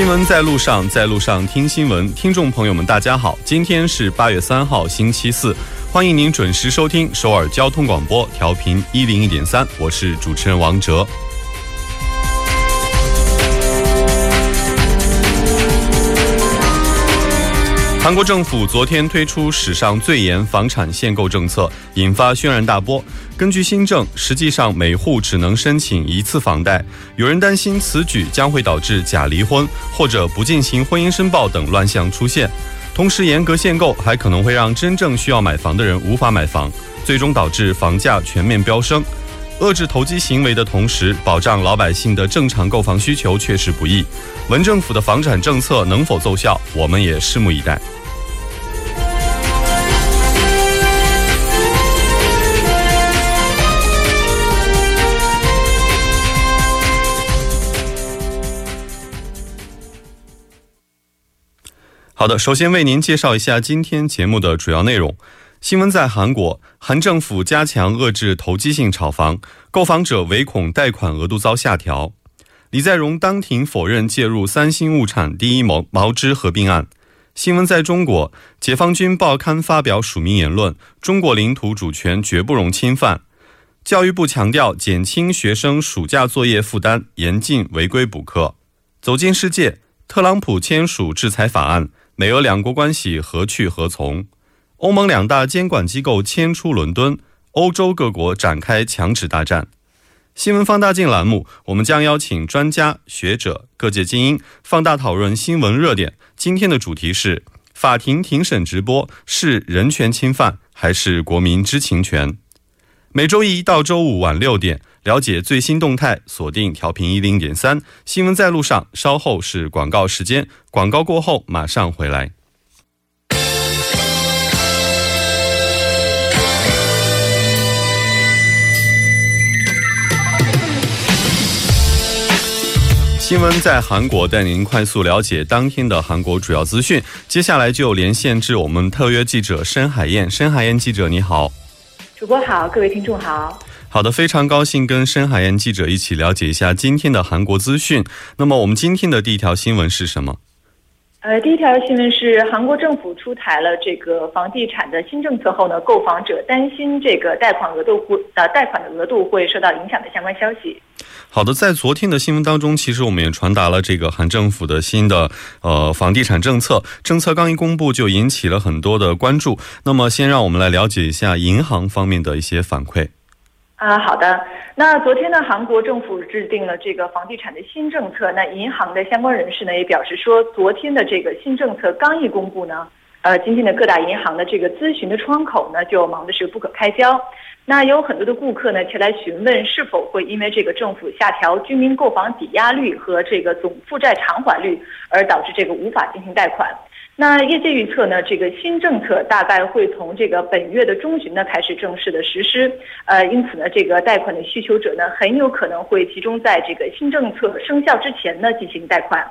新闻在路上，在路上听新闻。听众朋友们，大家好，今天是八月三号，星期四，欢迎您准时收听首尔交通广播，调频一零一点三，我是主持人王哲。韩国政府昨天推出史上最严房产限购政策，引发轩然大波。根据新政，实际上每户只能申请一次房贷。有人担心此举将会导致假离婚或者不进行婚姻申报等乱象出现。同时，严格限购还可能会让真正需要买房的人无法买房，最终导致房价全面飙升。遏制投机行为的同时，保障老百姓的正常购房需求确实不易。文政府的房产政策能否奏效，我们也拭目以待。好的，首先为您介绍一下今天节目的主要内容。新闻在韩国，韩政府加强遏制投机性炒房，购房者唯恐贷款额度遭下调。李在镕当庭否认介入三星物产第一毛毛织合并案。新闻在中国，解放军报刊发表署名言论：中国领土主权绝不容侵犯。教育部强调减轻学生暑假作业负担，严禁违规补课。走进世界，特朗普签署制裁法案。美俄两国关系何去何从？欧盟两大监管机构迁出伦敦，欧洲各国展开强指大战。新闻放大镜栏目，我们将邀请专家学者、各界精英放大讨论新闻热点。今天的主题是：法庭庭审直播是人权侵犯还是国民知情权？每周一到周五晚六点，了解最新动态，锁定调频一零点三。新闻在路上，稍后是广告时间，广告过后马上回来。新闻在韩国，带您快速了解当天的韩国主要资讯。接下来就连线至我们特约记者申海燕，申海燕记者你好。主播好，各位听众好。好的，非常高兴跟申海燕记者一起了解一下今天的韩国资讯。那么，我们今天的第一条新闻是什么？呃，第一条新闻是韩国政府出台了这个房地产的新政策后呢，购房者担心这个贷款额度会呃贷款的额度会受到影响的相关消息。好的，在昨天的新闻当中，其实我们也传达了这个韩政府的新的呃房地产政策，政策刚一公布就引起了很多的关注。那么，先让我们来了解一下银行方面的一些反馈。啊，好的。那昨天呢，韩国政府制定了这个房地产的新政策。那银行的相关人士呢，也表示说，昨天的这个新政策刚一公布呢，呃，今天的各大银行的这个咨询的窗口呢，就忙的是不可开交。那有很多的顾客呢，前来询问是否会因为这个政府下调居民购房抵押率和这个总负债偿还率，而导致这个无法进行贷款。那业界预测呢，这个新政策大概会从这个本月的中旬呢开始正式的实施，呃，因此呢，这个贷款的需求者呢很有可能会集中在这个新政策生效之前呢进行贷款。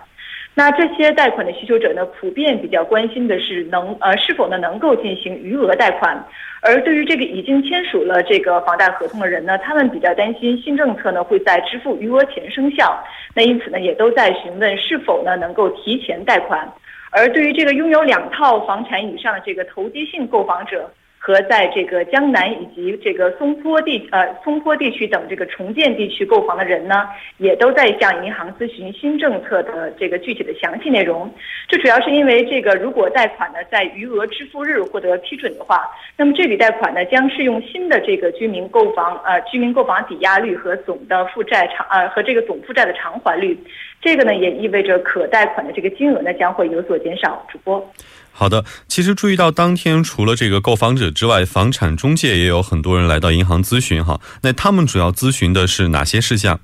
那这些贷款的需求者呢，普遍比较关心的是能呃是否呢能够进行余额贷款，而对于这个已经签署了这个房贷合同的人呢，他们比较担心新政策呢会在支付余额前生效，那因此呢也都在询问是否呢能够提前贷款。而对于这个拥有两套房产以上的这个投机性购房者。和在这个江南以及这个松坡地呃松坡地区等这个重建地区购房的人呢，也都在向银行咨询新政策的这个具体的详细内容。这主要是因为这个如果贷款呢在余额支付日获得批准的话，那么这笔贷款呢将适用新的这个居民购房呃居民购房抵押率和总的负债偿呃和这个总负债的偿还率。这个呢也意味着可贷款的这个金额呢将会有所减少。主播。好的，其实注意到当天除了这个购房者之外，房产中介也有很多人来到银行咨询哈。那他们主要咨询的是哪些事项？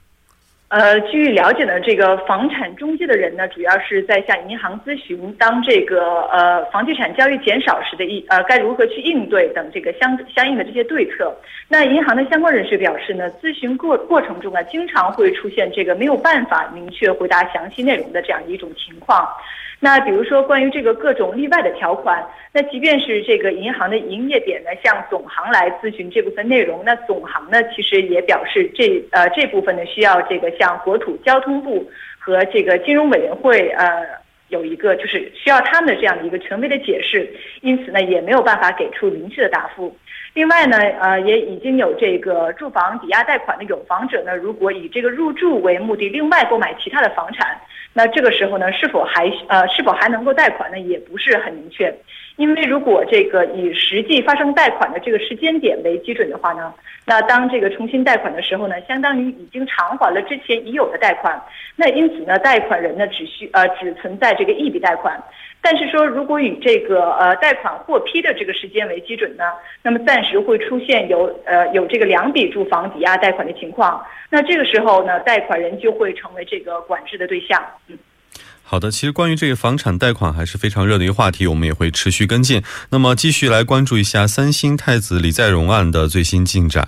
呃，据了解呢，这个房产中介的人呢，主要是在向银行咨询，当这个呃房地产交易减少时的一呃该如何去应对等这个相相应的这些对策。那银行的相关人士表示呢，咨询过过程中啊，经常会出现这个没有办法明确回答详细内容的这样一种情况。那比如说关于这个各种例外的条款，那即便是这个银行的营业点呢，向总行来咨询这部分内容，那总行呢其实也表示这呃这部分呢需要这个向国土交通部和这个金融委员会呃有一个就是需要他们的这样的一个权威的解释，因此呢也没有办法给出明确的答复。另外呢，呃，也已经有这个住房抵押贷款的有房者呢，如果以这个入住为目的，另外购买其他的房产，那这个时候呢，是否还呃是否还能够贷款呢，也不是很明确。因为如果这个以实际发生贷款的这个时间点为基准的话呢，那当这个重新贷款的时候呢，相当于已经偿还了之前已有的贷款，那因此呢，贷款人呢只需呃只存在这个一笔贷款。但是说，如果以这个呃贷款获批的这个时间为基准呢，那么暂时会出现有呃有这个两笔住房抵押贷款的情况，那这个时候呢，贷款人就会成为这个管制的对象。嗯，好的，其实关于这个房产贷款还是非常热的一个话题，我们也会持续跟进。那么继续来关注一下三星太子李在镕案的最新进展。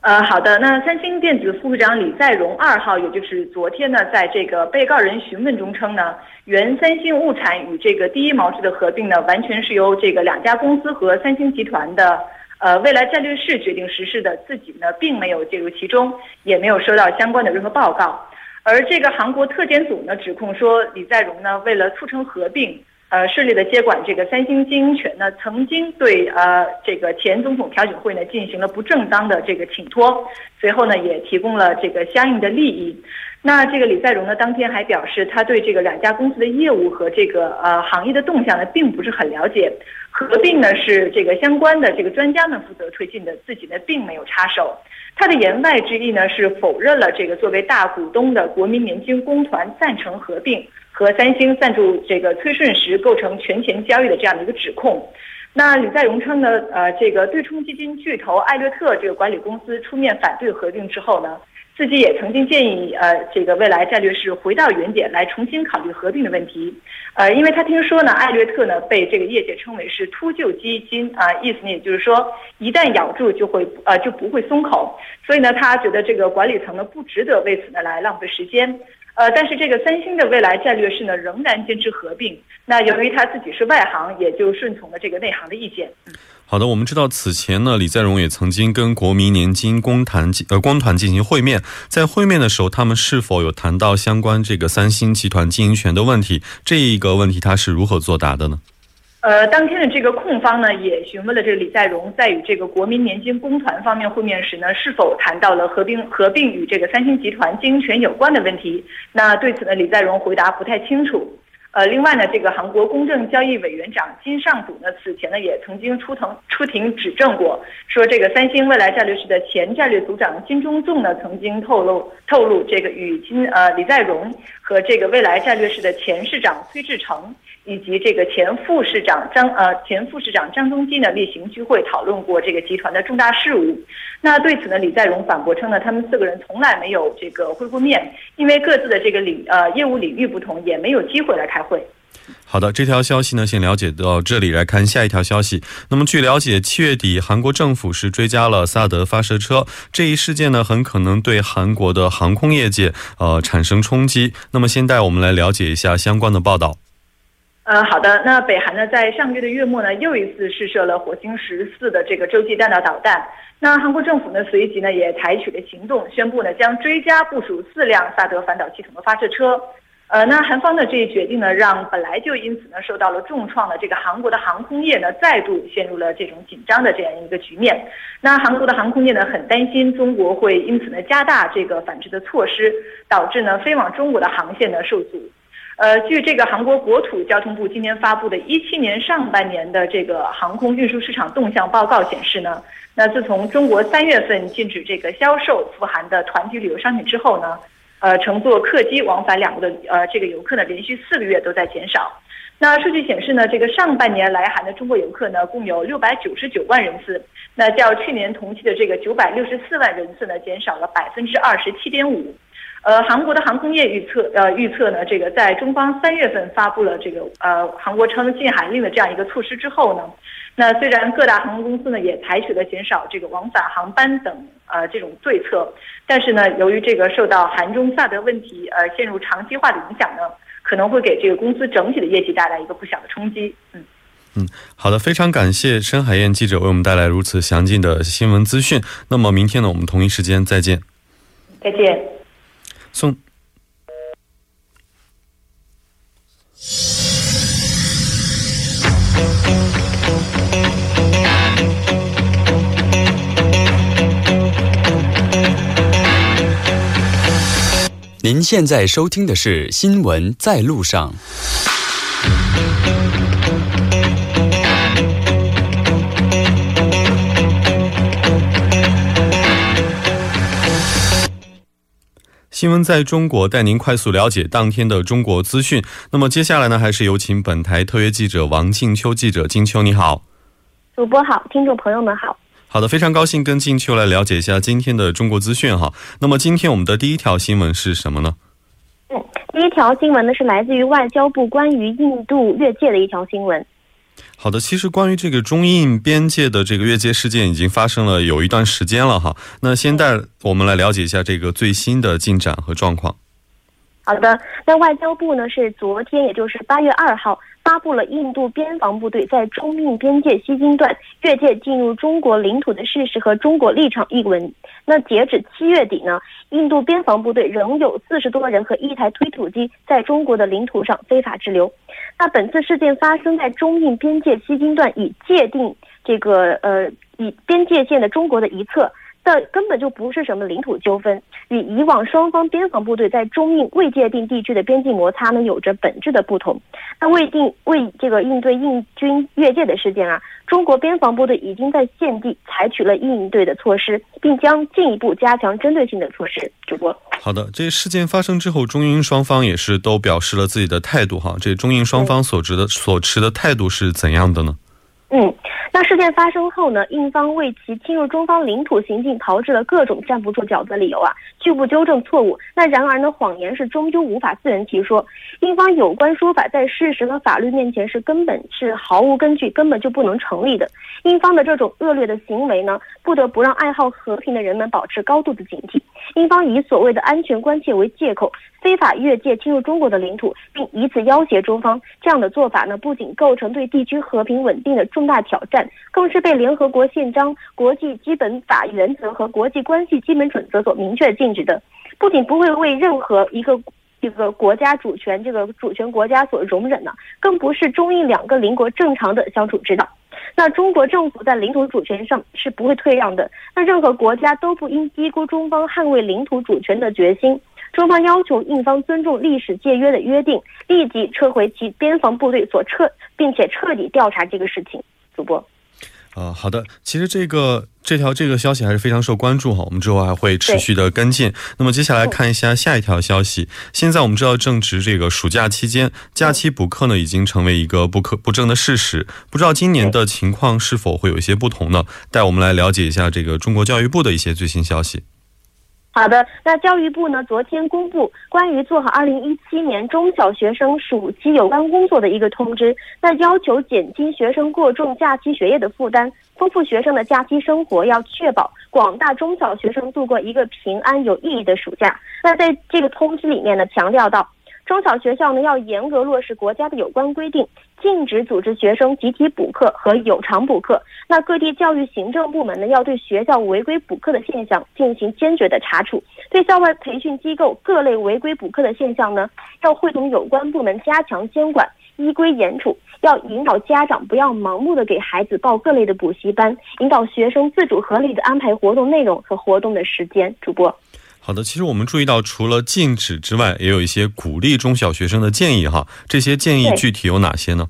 呃，好的。那三星电子副会长李在镕二号，也就是昨天呢，在这个被告人询问中称呢，原三星物产与这个第一毛织的合并呢，完全是由这个两家公司和三星集团的呃未来战略室决定实施的，自己呢并没有介入其中，也没有收到相关的任何报告。而这个韩国特检组呢，指控说李在镕呢，为了促成合并。呃，顺利的接管这个三星经营权呢，曾经对呃这个前总统朴槿惠呢进行了不正当的这个请托，随后呢也提供了这个相应的利益。那这个李在镕呢，当天还表示，他对这个两家公司的业务和这个呃行业的动向呢，并不是很了解。合并呢是这个相关的这个专家们负责推进的，自己呢并没有插手。他的言外之意呢是否认了这个作为大股东的国民年金公团赞成合并。和三星赞助这个崔顺实构成权钱交易的这样的一个指控，那李在镕称呢，呃，这个对冲基金巨头艾略特这个管理公司出面反对合并之后呢，自己也曾经建议呃，这个未来战略是回到原点来重新考虑合并的问题，呃，因为他听说呢，艾略特呢被这个业界称为是秃鹫基金啊，意思呢也就是说一旦咬住就会呃就不会松口，所以呢，他觉得这个管理层呢不值得为此呢来浪费时间。呃，但是这个三星的未来战略是呢，仍然坚持合并。那由于他自己是外行，也就顺从了这个内行的意见。好的，我们知道此前呢，李在镕也曾经跟国民年金公团呃光团进行会面，在会面的时候，他们是否有谈到相关这个三星集团经营权的问题？这一个问题他是如何作答的呢？呃，当天的这个控方呢，也询问了这个李在镕在与这个国民年金公团方面会面时呢，是否谈到了合并合并与这个三星集团经营权有关的问题。那对此呢，李在镕回答不太清楚。呃，另外呢，这个韩国公正交易委员长金尚祖呢，此前呢也曾经出庭出庭指证过，说这个三星未来战略室的前战略组长金钟纵呢，曾经透露透露这个与金呃李在镕和这个未来战略室的前市长崔志成。以及这个前副市长张呃前副市长张宗基呢例行聚会讨论过这个集团的重大事务。那对此呢，李在镕反驳称呢，他们四个人从来没有这个会过面，因为各自的这个领呃业务领域不同，也没有机会来开会。好的，这条消息呢，先了解到这里。来看下一条消息。那么据了解，七月底韩国政府是追加了萨德发射车这一事件呢，很可能对韩国的航空业界呃产生冲击。那么先带我们来了解一下相关的报道。呃，好的。那北韩呢，在上个月的月末呢，又一次试射了火星十四的这个洲际弹道导弹。那韩国政府呢，随即呢也采取了行动，宣布呢将追加部署四辆萨德反导系统的发射车。呃，那韩方的这一决定呢，让本来就因此呢受到了重创的这个韩国的航空业呢，再度陷入了这种紧张的这样一个局面。那韩国的航空业呢，很担心中国会因此呢加大这个反制的措施，导致呢飞往中国的航线呢受阻。呃，据这个韩国国土交通部今天发布的17年上半年的这个航空运输市场动向报告显示呢，那自从中国三月份禁止这个销售富含的团体旅游商品之后呢，呃，乘坐客机往返两国的呃这个游客呢，连续四个月都在减少。那数据显示呢，这个上半年来韩的中国游客呢，共有六百九十九万人次，那较去年同期的这个九百六十四万人次呢，减少了百分之二十七点五。呃，韩国的航空业预测，呃，预测呢，这个在中方三月份发布了这个呃，韩国称禁海令的这样一个措施之后呢，那虽然各大航空公司呢也采取了减少这个往返航班等呃这种对策，但是呢，由于这个受到韩中萨德问题呃陷入长期化的影响呢，可能会给这个公司整体的业绩带来一个不小的冲击。嗯嗯，好的，非常感谢申海燕记者为我们带来如此详尽的新闻资讯。那么明天呢，我们同一时间再见。再见。送。您现在收听的是《新闻在路上》。新闻在中国带您快速了解当天的中国资讯。那么接下来呢，还是有请本台特约记者王静秋记者。静秋，你好。主播好，听众朋友们好。好的，非常高兴跟静秋来了解一下今天的中国资讯哈。那么今天我们的第一条新闻是什么呢？嗯，第一条新闻呢是来自于外交部关于印度越界的一条新闻。好的，其实关于这个中印边界的这个越界事件已经发生了有一段时间了哈。那先带我们来了解一下这个最新的进展和状况。好的，那外交部呢是昨天，也就是八月二号。发布了印度边防部队在中印边界西经段越界进入中国领土的事实和中国立场一文。那截止七月底呢，印度边防部队仍有四十多人和一台推土机在中国的领土上非法滞留。那本次事件发生在中印边界西经段已界定这个呃以边界线的中国的一侧。这根本就不是什么领土纠纷，与以往双方边防部队在中印未界定地区的边境摩擦呢，有着本质的不同。那未定为这个应对印军越界的事件啊，中国边防部队已经在现地采取了应对的措施，并将进一步加强针对性的措施。主播，好的，这事件发生之后，中印双方也是都表示了自己的态度哈。这中印双方所持的所持的态度是怎样的呢？嗯。那事件发生后呢？印方为其侵入中方领土行径炮制了各种站不住脚的理由啊，拒不纠正错误。那然而呢，谎言是终究无法自圆其说。印方有关说法在事实和法律面前是根本是毫无根据，根本就不能成立的。印方的这种恶劣的行为呢，不得不让爱好和平的人们保持高度的警惕。印方以所谓的安全关切为借口，非法越界侵入中国的领土，并以此要挟中方，这样的做法呢，不仅构成对地区和平稳定的重大挑战。更是被联合国宪章、国际基本法原则和国际关系基本准则所明确禁止的，不仅不会为任何一个这个国家主权这个主权国家所容忍呢，更不是中印两个邻国正常的相处之道。那中国政府在领土主权上是不会退让的，那任何国家都不应低估中方捍卫领土主权的决心。中方要求印方尊重历史界约的约定，立即撤回其边防部队所撤，并且彻底调查这个事情。啊，好的，其实这个这条这个消息还是非常受关注哈，我们之后还会持续的跟进。那么接下来看一下下一条消息。现在我们知道正值这个暑假期间，假期补课呢已经成为一个不可不争的事实。不知道今年的情况是否会有一些不同呢？带我们来了解一下这个中国教育部的一些最新消息。好的，那教育部呢昨天公布关于做好二零一七年中小学生暑期有关工作的一个通知，那要求减轻学生过重假期学业的负担，丰富学生的假期生活，要确保广大中小学生度过一个平安有意义的暑假。那在这个通知里面呢，强调到。中小学校呢要严格落实国家的有关规定，禁止组织学生集体补课和有偿补课。那各地教育行政部门呢要对学校违规补课的现象进行坚决的查处，对校外培训机构各类违规补课的现象呢，要会同有关部门加强监管，依规严处。要引导家长不要盲目的给孩子报各类的补习班，引导学生自主合理的安排活动内容和活动的时间。主播。好的，其实我们注意到，除了禁止之外，也有一些鼓励中小学生的建议哈。这些建议具体有哪些呢？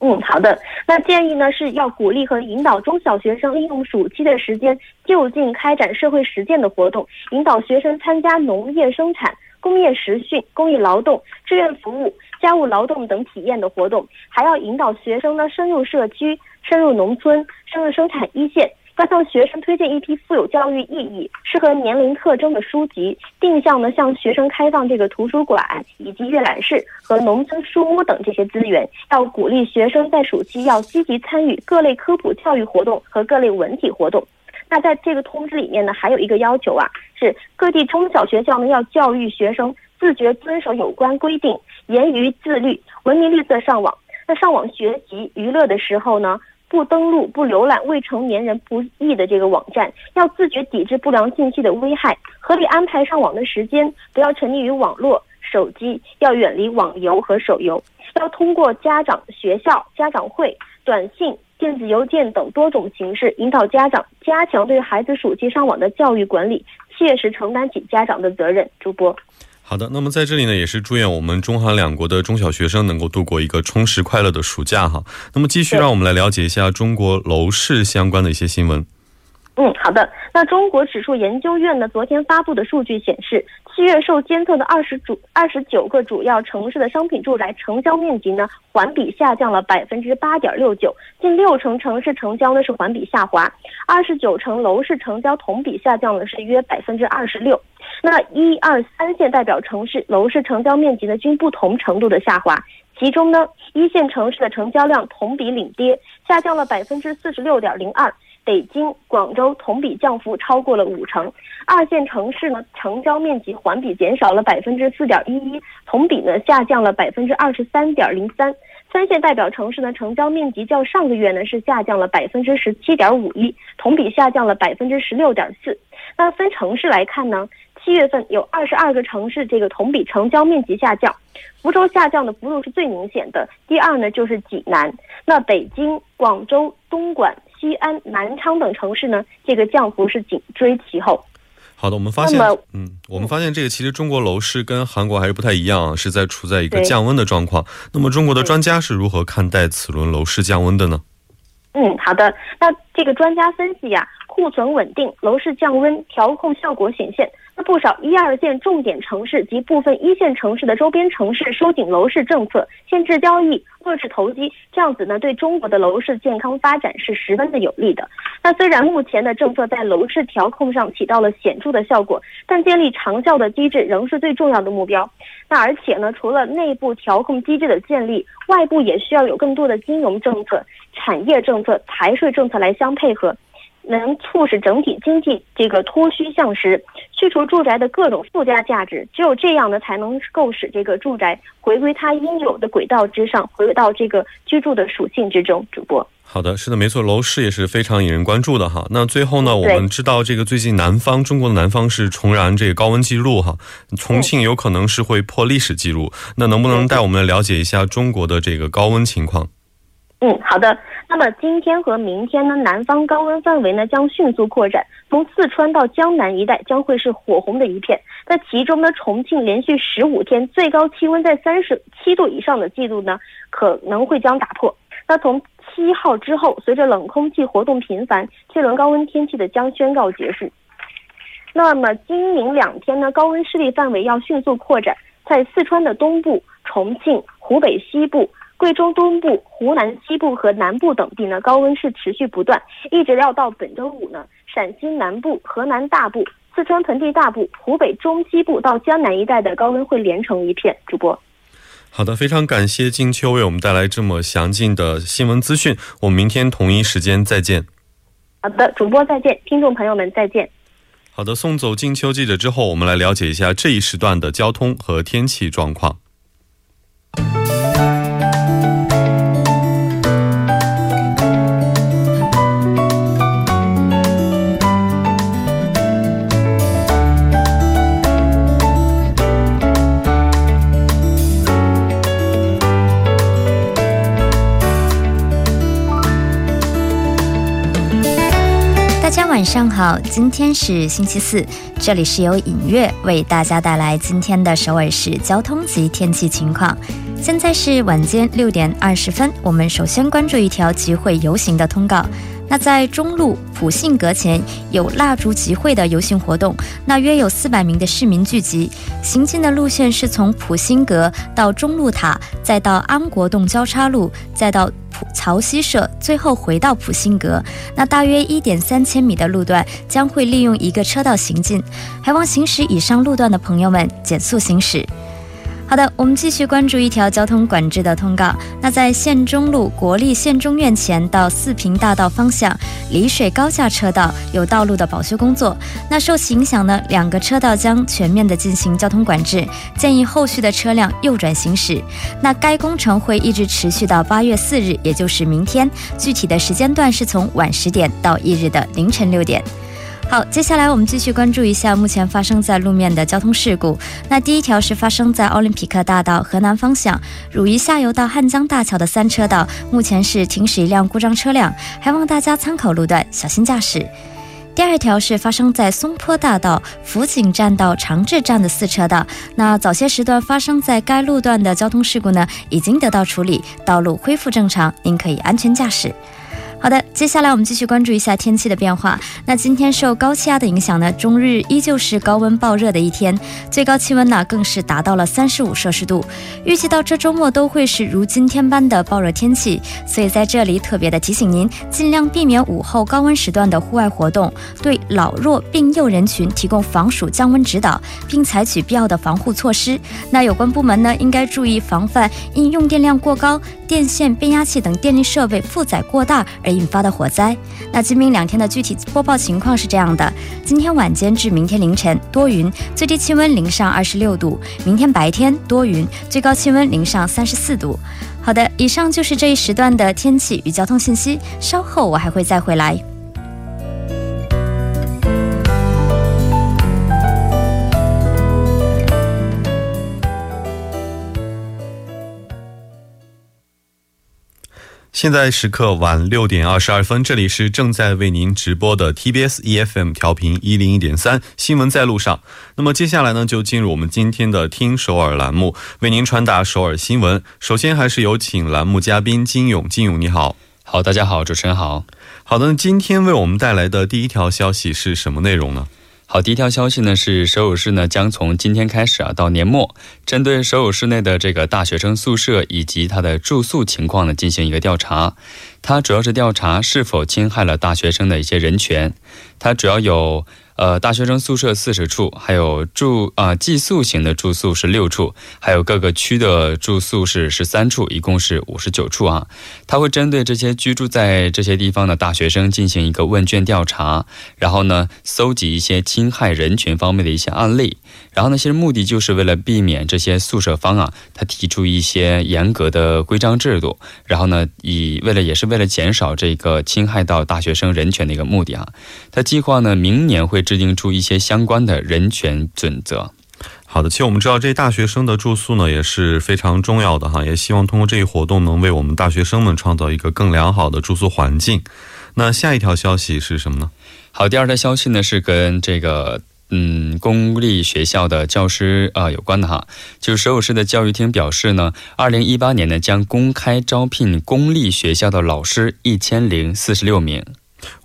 嗯，好的。那建议呢是要鼓励和引导中小学生利用暑期的时间就近开展社会实践的活动，引导学生参加农业生产、工业实训、公益劳动、志愿服务、家务劳动等体验的活动，还要引导学生呢深入社区、深入农村、深入生产一线。要向学生推荐一批富有教育意义、适合年龄特征的书籍，定向呢向学生开放这个图书馆以及阅览室和农村书屋等这些资源。要鼓励学生在暑期要积极参与各类科普教育活动和各类文体活动。那在这个通知里面呢，还有一个要求啊，是各地中小学校呢要教育学生自觉遵守有关规定，严于自律，文明绿色上网。那上网学习娱乐的时候呢？不登录、不浏览未成年人不宜的这个网站，要自觉抵制不良信息的危害，合理安排上网的时间，不要沉溺于网络、手机，要远离网游和手游，要通过家长、学校、家长会、短信。电子邮件等多种形式引导家长加强对孩子暑期上网的教育管理，切实承担起家长的责任。主播，好的，那么在这里呢，也是祝愿我们中韩两国的中小学生能够度过一个充实快乐的暑假哈。那么继续让我们来了解一下中国楼市相关的一些新闻。嗯，好的。那中国指数研究院呢，昨天发布的数据显示，七月受监测的二十主二十九个主要城市的商品住宅成交面积呢，环比下降了百分之八点六九，近六成城市成交呢是环比下滑，二十九城楼市成交同比下降了是约百分之二十六。那一二三线代表城市楼市成交面积呢均不同程度的下滑，其中呢一线城市的成交量同比领跌，下降了百分之四十六点零二。北京、广州同比降幅超过了五成，二线城市呢成交面积环比减少了百分之四点一一，同比呢下降了百分之二十三点零三。三线代表城市呢成交面积较上个月呢是下降了百分之十七点五一，同比下降了百分之十六点四。那分城市来看呢，七月份有二十二个城市这个同比成交面积下降，福州下降的幅度是最明显的，第二呢就是济南，那北京、广州、东莞。西安、南昌等城市呢，这个降幅是紧追其后。好的，我们发现，嗯，我们发现这个其实中国楼市跟韩国还是不太一样，是在处在一个降温的状况。那么中国的专家是如何看待此轮楼市降温的呢？嗯，好的，那这个专家分析呀，库存稳定，楼市降温，调控效果显现。不少一二线重点城市及部分一线城市的周边城市收紧楼市政策，限制交易，遏制投机，这样子呢，对中国的楼市健康发展是十分的有利的。那虽然目前的政策在楼市调控上起到了显著的效果，但建立长效的机制仍是最重要的目标。那而且呢，除了内部调控机制的建立，外部也需要有更多的金融政策、产业政策、财税政策来相配合。能促使整体经济这个脱虚向实，去除住宅的各种附加价值，只有这样呢，才能够使这个住宅回归它应有的轨道之上，回到这个居住的属性之中。主播，好的，是的，没错，楼市也是非常引人关注的哈。那最后呢，我们知道这个最近南方，中国的南方是重燃这个高温记录哈，重庆有可能是会破历史记录。那能不能带我们来了解一下中国的这个高温情况？嗯，好的。那么今天和明天呢，南方高温范围呢将迅速扩展，从四川到江南一带将会是火红的一片。那其中呢，重庆连续十五天最高气温在三十七度以上的记录呢，可能会将打破。那从七号之后，随着冷空气活动频繁，这轮高温天气的将宣告结束。那么今明两天呢，高温势力范围要迅速扩展，在四川的东部、重庆、湖北西部。贵州东部、湖南西部和南部等地呢，高温是持续不断，一直要到本周五呢。陕西南部、河南大部、四川盆地大部、湖北中西部到江南一带的高温会连成一片。主播，好的，非常感谢金秋为我们带来这么详尽的新闻资讯。我们明天同一时间再见。好的，主播再见，听众朋友们再见。好的，送走金秋记者之后，我们来了解一下这一时段的交通和天气状况。晚上好，今天是星期四，这里是由影月为大家带来今天的首尔市交通及天气情况。现在是晚间六点二十分，我们首先关注一条集会游行的通告。那在中路普信阁前有蜡烛集会的游行活动，那约有四百名的市民聚集，行进的路线是从普信阁到中路塔，再到安国洞交叉路，再到普。曹溪社最后回到普信阁，那大约一点三千米的路段将会利用一个车道行进，还望行驶以上路段的朋友们减速行驶。好的，我们继续关注一条交通管制的通告。那在县中路国立县中院前到四平大道方向，丽水高架车道有道路的保修工作。那受其影响呢，两个车道将全面的进行交通管制，建议后续的车辆右转行驶。那该工程会一直持续到八月四日，也就是明天。具体的时间段是从晚十点到翌日的凌晨六点。好，接下来我们继续关注一下目前发生在路面的交通事故。那第一条是发生在奥林匹克大道河南方向汝宜下游到汉江大桥的三车道，目前是停驶一辆故障车辆，还望大家参考路段，小心驾驶。第二条是发生在松坡大道福井站到长治站的四车道，那早些时段发生在该路段的交通事故呢，已经得到处理，道路恢复正常，您可以安全驾驶。好的，接下来我们继续关注一下天气的变化。那今天受高气压的影响呢，中日依旧是高温暴热的一天，最高气温呢更是达到了三十五摄氏度。预计到这周末都会是如今天般的暴热天气，所以在这里特别的提醒您，尽量避免午后高温时段的户外活动，对老弱病幼人群提供防暑降温指导，并采取必要的防护措施。那有关部门呢，应该注意防范因用电量过高、电线、变压器等电力设备负载过大。引发的火灾。那今明两天的具体播报情况是这样的：今天晚间至明天凌晨多云，最低气温零上二十六度；明天白天多云，最高气温零上三十四度。好的，以上就是这一时段的天气与交通信息。稍后我还会再回来。现在时刻晚六点二十二分，这里是正在为您直播的 TBS EFM 调频一零一点三新闻在路上。那么接下来呢，就进入我们今天的听首尔栏目，为您传达首尔新闻。首先还是有请栏目嘉宾金勇，金勇你好，好，大家好，主持人好，好的，今天为我们带来的第一条消息是什么内容呢？好，第一条消息呢是首尔市呢将从今天开始啊到年末，针对首尔市内的这个大学生宿舍以及他的住宿情况呢进行一个调查。它主要是调查是否侵害了大学生的一些人权。它主要有。呃，大学生宿舍四十处，还有住啊寄宿型的住宿是六处，还有各个区的住宿是十三处，一共是五十九处啊。他会针对这些居住在这些地方的大学生进行一个问卷调查，然后呢，搜集一些侵害人权方面的一些案例，然后呢，其实目的就是为了避免这些宿舍方啊，他提出一些严格的规章制度，然后呢，以为了也是为了减少这个侵害到大学生人权的一个目的啊。他计划呢，明年会。制定出一些相关的人权准则。好的，其实我们知道，这大学生的住宿呢也是非常重要的哈，也希望通过这一活动能为我们大学生们创造一个更良好的住宿环境。那下一条消息是什么呢？好，第二条消息呢是跟这个嗯公立学校的教师啊有关的哈，就是首尔市的教育厅表示呢，二零一八年呢将公开招聘公立学校的老师一千零四十六名。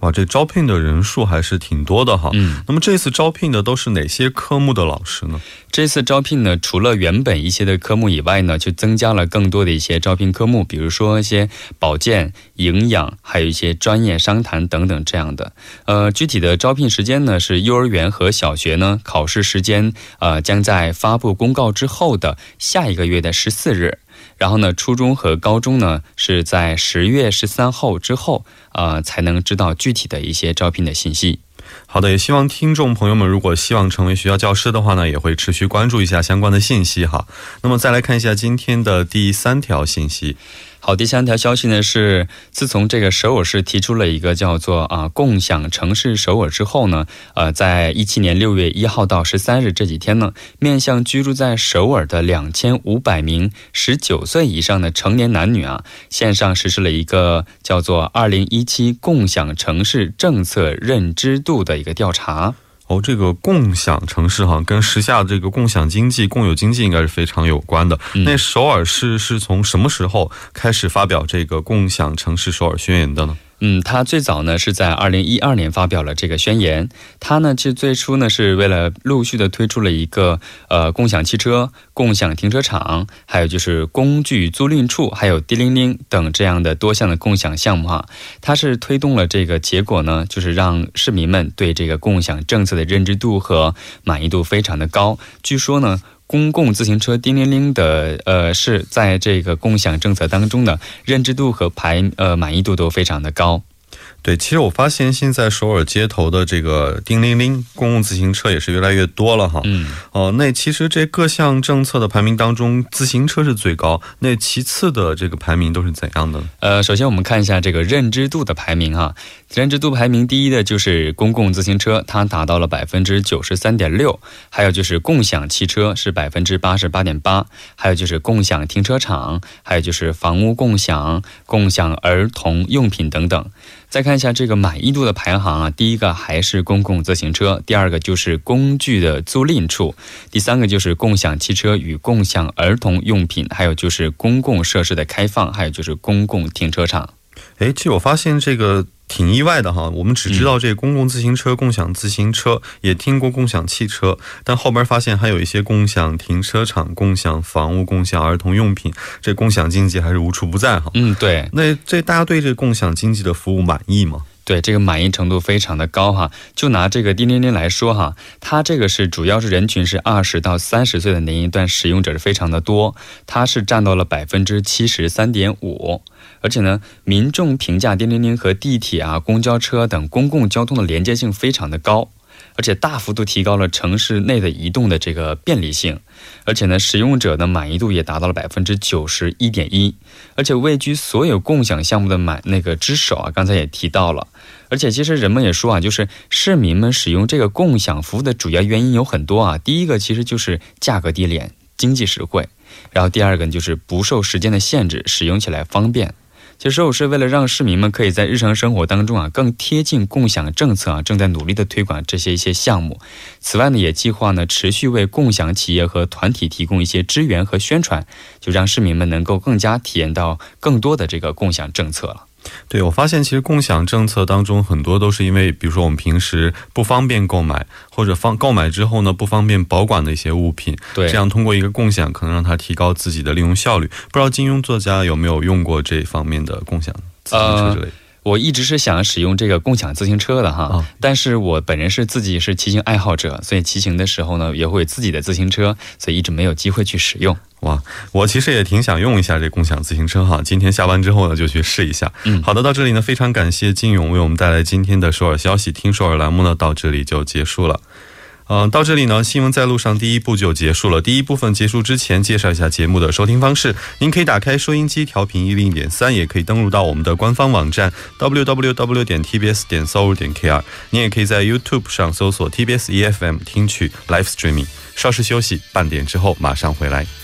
哇，这招聘的人数还是挺多的哈。嗯，那么这次招聘的都是哪些科目的老师呢？这次招聘呢，除了原本一些的科目以外呢，就增加了更多的一些招聘科目，比如说一些保健、营养，还有一些专业商谈等等这样的。呃，具体的招聘时间呢，是幼儿园和小学呢，考试时间呃将在发布公告之后的下一个月的十四日。然后呢，初中和高中呢是在十月十三号之后，呃，才能知道具体的一些招聘的信息。好的，也希望听众朋友们如果希望成为学校教师的话呢，也会持续关注一下相关的信息哈。那么再来看一下今天的第三条信息。好，第三条消息呢是，自从这个首尔市提出了一个叫做啊共享城市首尔之后呢，呃，在一七年六月一号到十三日这几天呢，面向居住在首尔的两千五百名十九岁以上的成年男女啊，线上实施了一个叫做二零一七共享城市政策认知度的一个调查。哦，这个共享城市哈，跟时下这个共享经济、共有经济应该是非常有关的。那首尔市是从什么时候开始发表这个共享城市首尔宣言的呢？嗯，他最早呢是在二零一二年发表了这个宣言。他呢，其实最初呢是为了陆续的推出了一个呃共享汽车、共享停车场，还有就是工具租赁处，还有滴铃铃等这样的多项的共享项目哈。他是推动了这个结果呢，就是让市民们对这个共享政策的认知度和满意度非常的高。据说呢。公共自行车叮铃铃的呃是在这个共享政策当中呢，认知度和排呃满意度都非常的高。对，其实我发现现在首尔街头的这个叮铃铃公共自行车也是越来越多了哈。嗯，哦，那其实这各项政策的排名当中，自行车是最高，那其次的这个排名都是怎样的？呃，首先我们看一下这个认知度的排名哈，认知度排名第一的就是公共自行车，它达到了百分之九十三点六，还有就是共享汽车是百分之八十八点八，还有就是共享停车场，还有就是房屋共享、共享儿童用品等等。再看看一下这个满意度的排行啊，第一个还是公共自行车，第二个就是工具的租赁处，第三个就是共享汽车与共享儿童用品，还有就是公共设施的开放，还有就是公共停车场。哎，其实我发现这个。挺意外的哈，我们只知道这公共自行车、共享自行车，也听过共享汽车，但后边发现还有一些共享停车场、共享房屋、共享儿童用品，这共享经济还是无处不在哈。嗯，对。那这大家对这共享经济的服务满意吗？对，这个满意程度非常的高哈。就拿这个叮叮铃来说哈，它这个是主要是人群是二十到三十岁的年龄段使用者是非常的多，它是占到了百分之七十三点五。而且呢，民众评价叮铃铃和地铁啊、公交车等公共交通的连接性非常的高，而且大幅度提高了城市内的移动的这个便利性。而且呢，使用者的满意度也达到了百分之九十一点一，而且位居所有共享项目的满那个之首啊。刚才也提到了，而且其实人们也说啊，就是市民们使用这个共享服务的主要原因有很多啊。第一个其实就是价格低廉、经济实惠，然后第二个就是不受时间的限制，使用起来方便。其实我是为了让市民们可以在日常生活当中啊更贴近共享政策啊，正在努力的推广这些一些项目。此外呢，也计划呢持续为共享企业和团体提供一些支援和宣传，就让市民们能够更加体验到更多的这个共享政策了。对，我发现其实共享政策当中很多都是因为，比如说我们平时不方便购买，或者方购买之后呢不方便保管的一些物品，对，这样通过一个共享，可能让它提高自己的利用效率。不知道金庸作家有没有用过这方面的共享自行车之类？我一直是想使用这个共享自行车的哈，但是我本人是自己是骑行爱好者，所以骑行的时候呢也会有自己的自行车，所以一直没有机会去使用。哇，我其实也挺想用一下这共享自行车哈。今天下班之后呢，就去试一下。嗯，好的，到这里呢，非常感谢金勇为我们带来今天的首尔消息。听首尔栏目呢，到这里就结束了。嗯，到这里呢，新闻在路上第一步就结束了。第一部分结束之前，介绍一下节目的收听方式。您可以打开收音机调频一零点三，也可以登录到我们的官方网站 www 点 tbs 点 s o 点 kr。您也可以在 YouTube 上搜索 TBS EFM 听取 Live Streaming。稍事休息，半点之后马上回来。